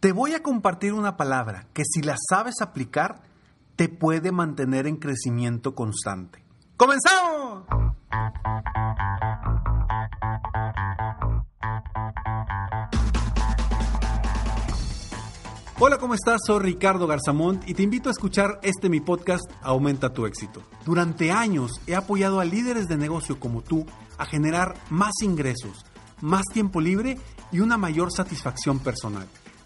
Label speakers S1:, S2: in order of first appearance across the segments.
S1: Te voy a compartir una palabra que si la sabes aplicar, te puede mantener en crecimiento constante. ¡Comenzamos! Hola, ¿cómo estás? Soy Ricardo Garzamont y te invito a escuchar este mi podcast Aumenta tu éxito. Durante años he apoyado a líderes de negocio como tú a generar más ingresos, más tiempo libre y una mayor satisfacción personal.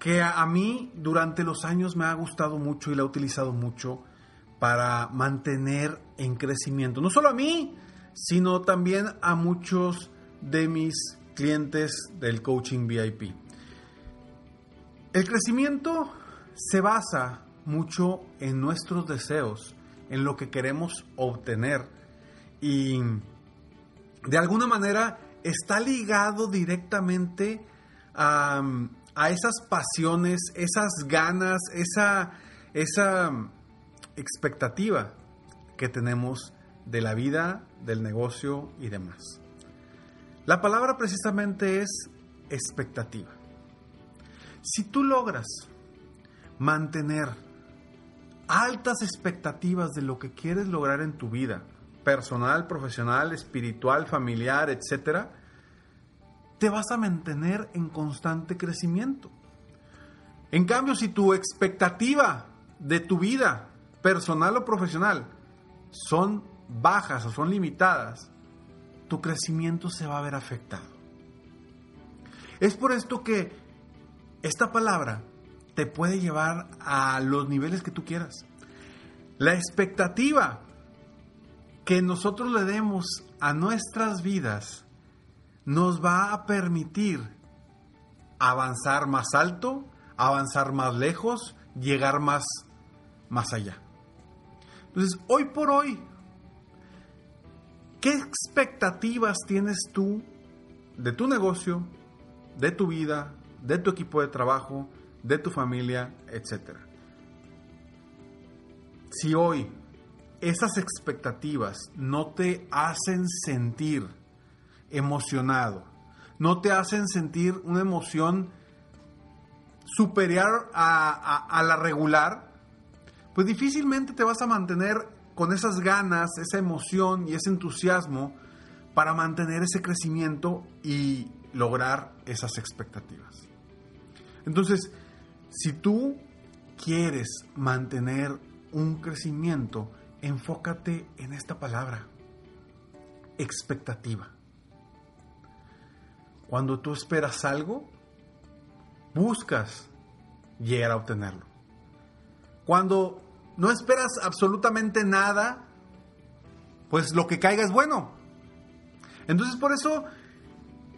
S1: que a mí durante los años me ha gustado mucho y la he utilizado mucho para mantener en crecimiento. No solo a mí, sino también a muchos de mis clientes del coaching VIP. El crecimiento se basa mucho en nuestros deseos, en lo que queremos obtener y de alguna manera está ligado directamente a, esas pasiones, esas ganas, esa, esa expectativa que tenemos de la vida, del negocio y demás. La palabra precisamente es expectativa. Si tú logras mantener altas expectativas de lo que quieres lograr en tu vida, personal, profesional, espiritual, familiar, etc., te vas a mantener en constante crecimiento. En cambio, si tu expectativa de tu vida, personal o profesional, son bajas o son limitadas, tu crecimiento se va a ver afectado. Es por esto que esta palabra te puede llevar a los niveles que tú quieras. La expectativa que nosotros le demos a nuestras vidas nos va a permitir avanzar más alto, avanzar más lejos, llegar más, más allá. Entonces, hoy por hoy, ¿qué expectativas tienes tú de tu negocio, de tu vida, de tu equipo de trabajo, de tu familia, etc. Si hoy esas expectativas no te hacen sentir emocionado, no te hacen sentir una emoción superior a, la regular, pues difícilmente te vas a mantener con esas ganas, esa emoción y ese entusiasmo para mantener ese crecimiento y lograr esas expectativas. Entonces, si tú quieres mantener un crecimiento, enfócate en esta palabra, expectativa. Cuando tú esperas algo, buscas llegar a obtenerlo. Cuando no esperas absolutamente nada, pues lo que caiga es bueno. Entonces por eso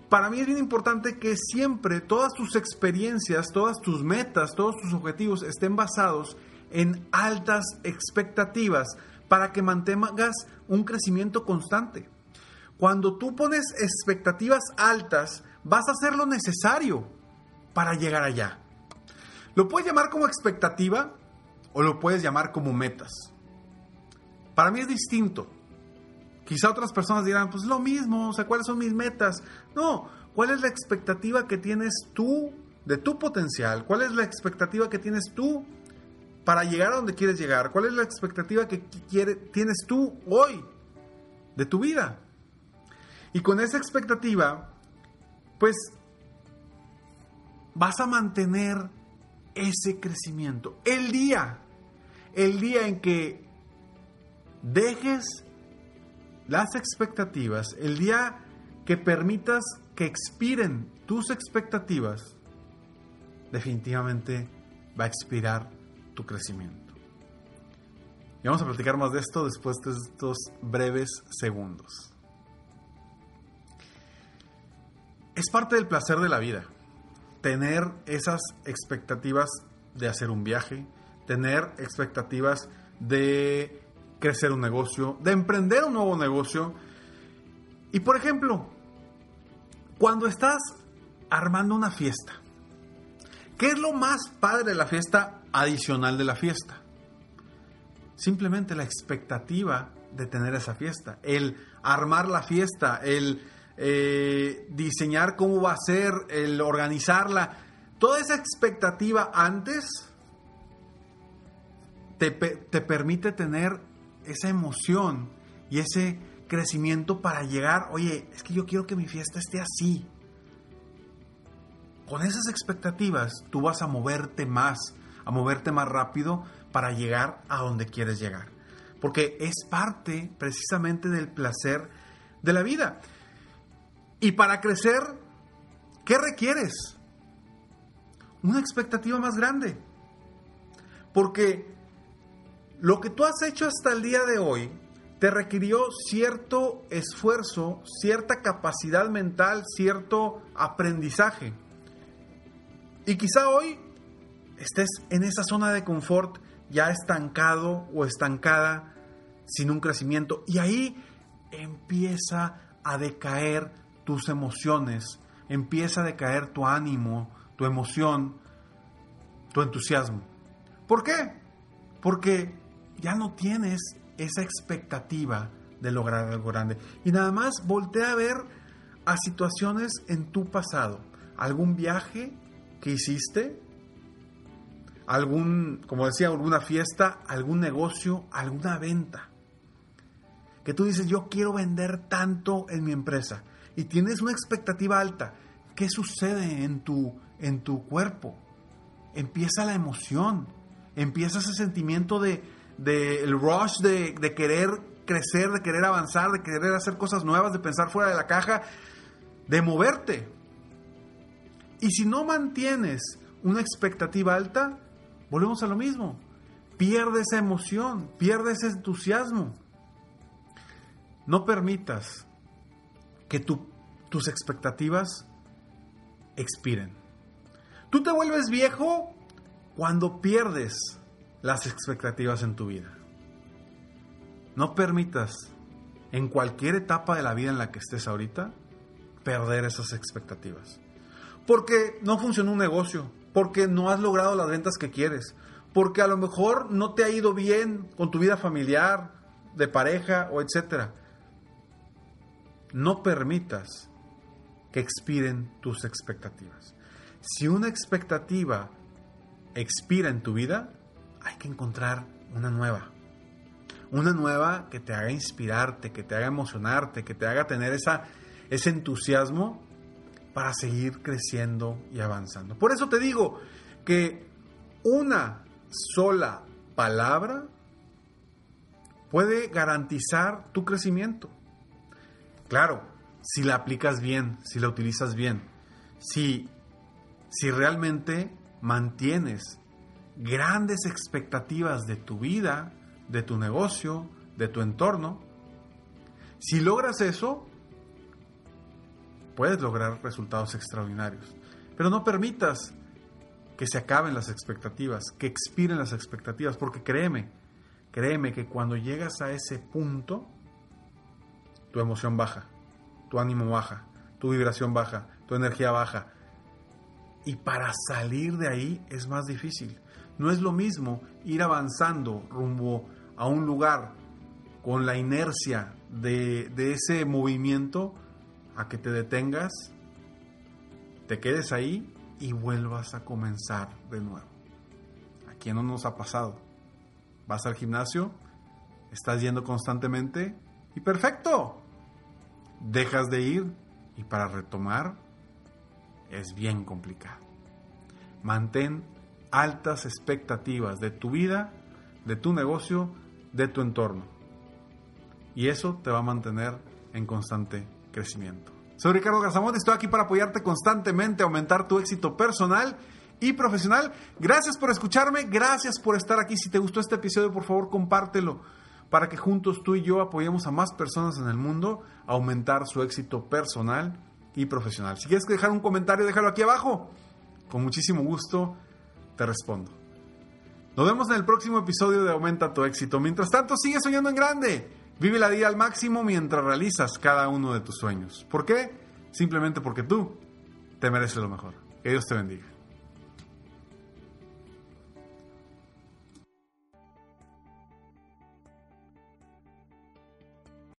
S1: para mí es bien importante que siempre todas tus experiencias, todas tus metas, todos tus objetivos estén basados en altas expectativas para que mantengas un crecimiento constante. Cuando tú pones expectativas altas, vas a hacer lo necesario para llegar allá. Lo puedes llamar como expectativa o lo puedes llamar como metas. Para mí es distinto. Quizá otras personas dirán, pues lo mismo, o sea, ¿cuáles son mis metas? No, ¿cuál es la expectativa que tienes tú de tu potencial? ¿Cuál es la expectativa que tienes tú para llegar a donde quieres llegar? ¿Cuál es la expectativa que tienes tú hoy de tu vida? Y con esa expectativa, pues vas a mantener ese crecimiento. El día, el día en que dejes las expectativas, el día que permitas que expiren tus expectativas, definitivamente va a expirar tu crecimiento. Y vamos a platicar más de esto después de estos breves segundos. Es parte del placer de la vida, tener esas expectativas de hacer un viaje, tener expectativas de crecer un negocio, de emprender un nuevo negocio. Y por ejemplo, cuando estás armando una fiesta, ¿qué es lo más padre de la fiesta adicional de la fiesta? Simplemente la expectativa de tener esa fiesta, el armar la fiesta, el eh, diseñar cómo va a ser, el organizarla, toda esa expectativa antes te, te permite tener esa emoción y ese crecimiento para llegar, oye, es que yo quiero que mi fiesta esté así. Con esas expectativas tú vas a moverte más, a moverte más rápido para llegar a donde quieres llegar. Porque es parte precisamente del placer de la vida. Y para crecer, ¿qué requieres? Una expectativa más grande. Porque lo que tú has hecho hasta el día de hoy te requirió cierto esfuerzo, cierta capacidad mental, cierto aprendizaje. Y quizá hoy estés en esa zona de confort ya estancado o estancada, sin un crecimiento. Y ahí empieza a decaer tus emociones, empieza a decaer tu ánimo, tu emoción, tu entusiasmo. ¿Por qué? Porque ya no tienes esa expectativa de lograr algo grande. Y nada más voltea a ver a situaciones en tu pasado. Algún viaje que hiciste, algún, como decía, alguna fiesta, algún negocio, alguna venta. Que tú dices, yo quiero vender tanto en mi empresa. Y tienes una expectativa alta. ¿Qué sucede en tu, en tu cuerpo? Empieza la emoción, empieza ese sentimiento de, del rush de, de querer crecer, de querer avanzar, de querer hacer cosas nuevas, de pensar fuera de la caja, de moverte. Y si no mantienes una expectativa alta, volvemos a lo mismo. Pierde esa emoción, pierde ese entusiasmo. No permitas que tus expectativas expiren. Tú te vuelves viejo cuando pierdes las expectativas en tu vida. No permitas en cualquier etapa de la vida en la que estés ahorita perder esas expectativas. Porque no funcionó un negocio, porque no has logrado las ventas que quieres, porque a lo mejor no te ha ido bien con tu vida familiar, de pareja o etcétera. No permitas que expiren tus expectativas. Si una expectativa expira en tu vida, hay que encontrar una nueva. Una nueva que te haga inspirarte, que te haga emocionarte, que te haga tener esa, ese entusiasmo para seguir creciendo y avanzando. Por eso te digo que una sola palabra puede garantizar tu crecimiento. Claro, si la aplicas bien, si la utilizas bien, si, si realmente mantienes grandes expectativas de tu vida, de tu negocio, de tu entorno, si logras eso, puedes lograr resultados extraordinarios. Pero no permitas que se acaben las expectativas, que expiren las expectativas, porque créeme, créeme que cuando llegas a ese punto, tu emoción baja, tu ánimo baja, tu vibración baja, tu energía baja. Y para salir de ahí es más difícil. No es lo mismo ir avanzando rumbo a un lugar con la inercia de, ese movimiento a que te detengas, te quedes ahí y vuelvas a comenzar de nuevo. ¿A quién no nos ha pasado? Vas al gimnasio, estás yendo constantemente y perfecto. Dejas de ir y para retomar es bien complicado. Mantén altas expectativas de tu vida, de tu negocio, de tu entorno. Y eso te va a mantener en constante crecimiento. Soy Ricardo Garzamón, estoy aquí para apoyarte constantemente, aumentar tu éxito personal y profesional. Gracias por escucharme, gracias por estar aquí. Si te gustó este episodio, por favor, compártelo para que juntos tú y yo apoyemos a más personas en el mundo a aumentar su éxito personal y profesional. Si quieres dejar un comentario, déjalo aquí abajo. Con muchísimo gusto te respondo. Nos vemos en el próximo episodio de Aumenta tu éxito. Mientras tanto, sigue soñando en grande. Vive la vida al máximo mientras realizas cada uno de tus sueños. ¿Por qué? Simplemente porque tú te mereces lo mejor. Que Dios te bendiga.